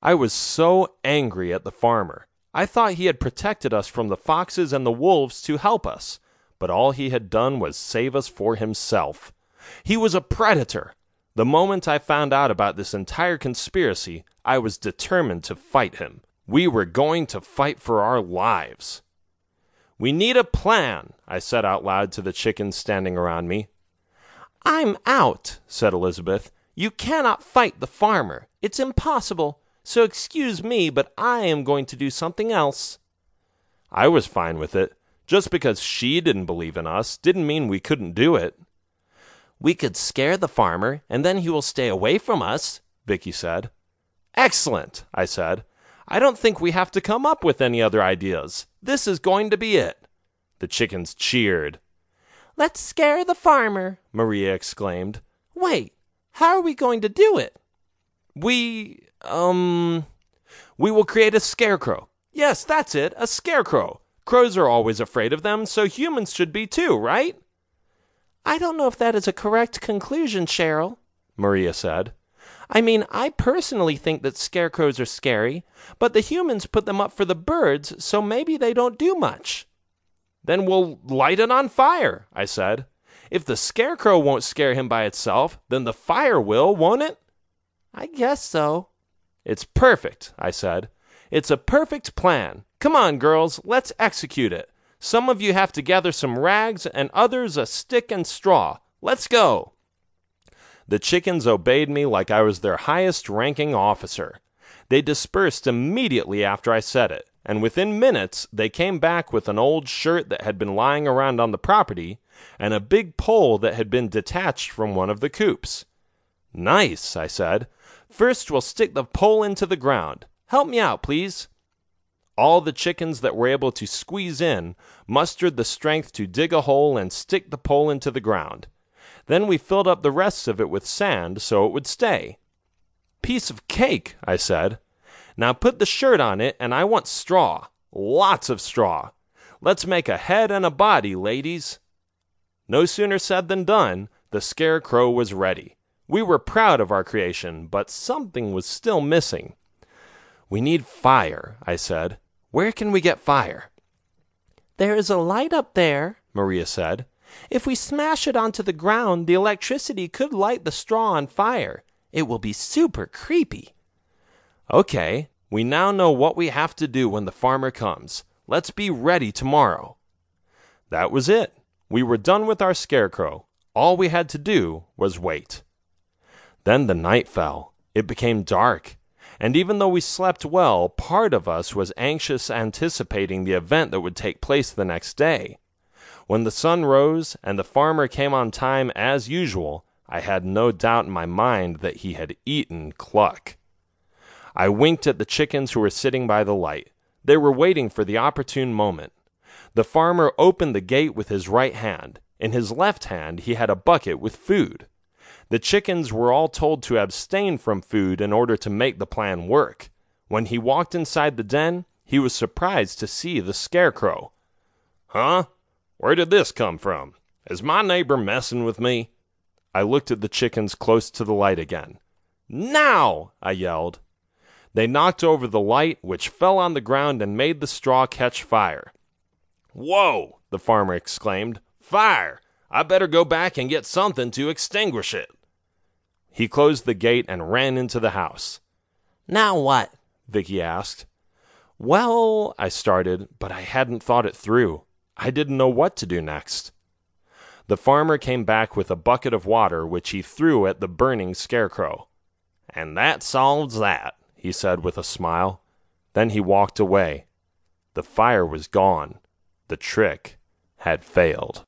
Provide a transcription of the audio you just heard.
I was so angry at the farmer. I thought he had protected us from the foxes and the wolves to help us, but all he had done was save us for himself. He was a predator. The moment I found out about this entire conspiracy, I was determined to fight him. We were going to fight for our lives. We need a plan, I said out loud to the chickens standing around me. I'm out, said Elizabeth. You cannot fight the farmer. It's impossible. So excuse me, but I am going to do something else. I was fine with it. Just because she didn't believe in us didn't mean we couldn't do it. We could scare the farmer, and then he will stay away from us, Vicky said. Excellent, I said. I don't think we have to come up with any other ideas. This is going to be it. The chickens cheered. Let's scare the farmer, Maria exclaimed. Wait, how are we going to do it? We um, we will create a scarecrow. Yes, that's it, a scarecrow. Crows are always afraid of them, so humans should be too, right? I don't know if that is a correct conclusion, Cheryl, Maria said. I mean, I personally think that scarecrows are scary, but the humans put them up for the birds, so maybe they don't do much. Then we'll light it on fire, I said. If the scarecrow won't scare him by itself, then the fire will, won't it? I guess so, it's perfect, I said. It's a perfect plan. Come on, girls, let's execute it. Some of you have to gather some rags, and others a stick and straw. Let's go. The chickens obeyed me like I was their highest ranking officer. They dispersed immediately after I said it, and within minutes they came back with an old shirt that had been lying around on the property, and a big pole that had been detached from one of the coops. Nice, I said. First, we'll stick the pole into the ground. Help me out, please. All the chickens that were able to squeeze in mustered the strength to dig a hole and stick the pole into the ground. Then we filled up the rest of it with sand so it would stay. Piece of cake, I said. Now put the shirt on it, and I want straw. Lots of straw. Let's make a head and a body, ladies. No sooner said than done. The scarecrow was ready. We were proud of our creation, but something was still missing. We need fire, I said. Where can we get fire? There is a light up there, Maria said. If we smash it onto the ground, the electricity could light the straw on fire. It will be super creepy. Okay, we now know what we have to do when the farmer comes. Let's be ready tomorrow. That was it. We were done with our scarecrow. All we had to do was wait. Then the night fell. It became dark. And even though we slept well, part of us was anxious anticipating the event that would take place the next day. When the sun rose and the farmer came on time as usual, I had no doubt in my mind that he had eaten Cluck. I winked at the chickens who were sitting by the light. They were waiting for the opportune moment. The farmer opened the gate with his right hand. In his left hand he had a bucket with food. The chickens were all told to abstain from food in order to make the plan work. When he walked inside the den, he was surprised to see the scarecrow. Huh? Where did this come from? Is my neighbor messing with me? I looked at the chickens close to the light again. Now! I yelled. They knocked over the light, which fell on the ground and made the straw catch fire. Whoa! the farmer exclaimed. Fire! I better go back and get something to extinguish it. He closed the gate and ran into the house. Now what? Vicky asked. Well, I started, but I hadn't thought it through. I didn't know what to do next. The farmer came back with a bucket of water which he threw at the burning scarecrow. And that solves that, he said with a smile. Then he walked away. The fire was gone. The trick had failed.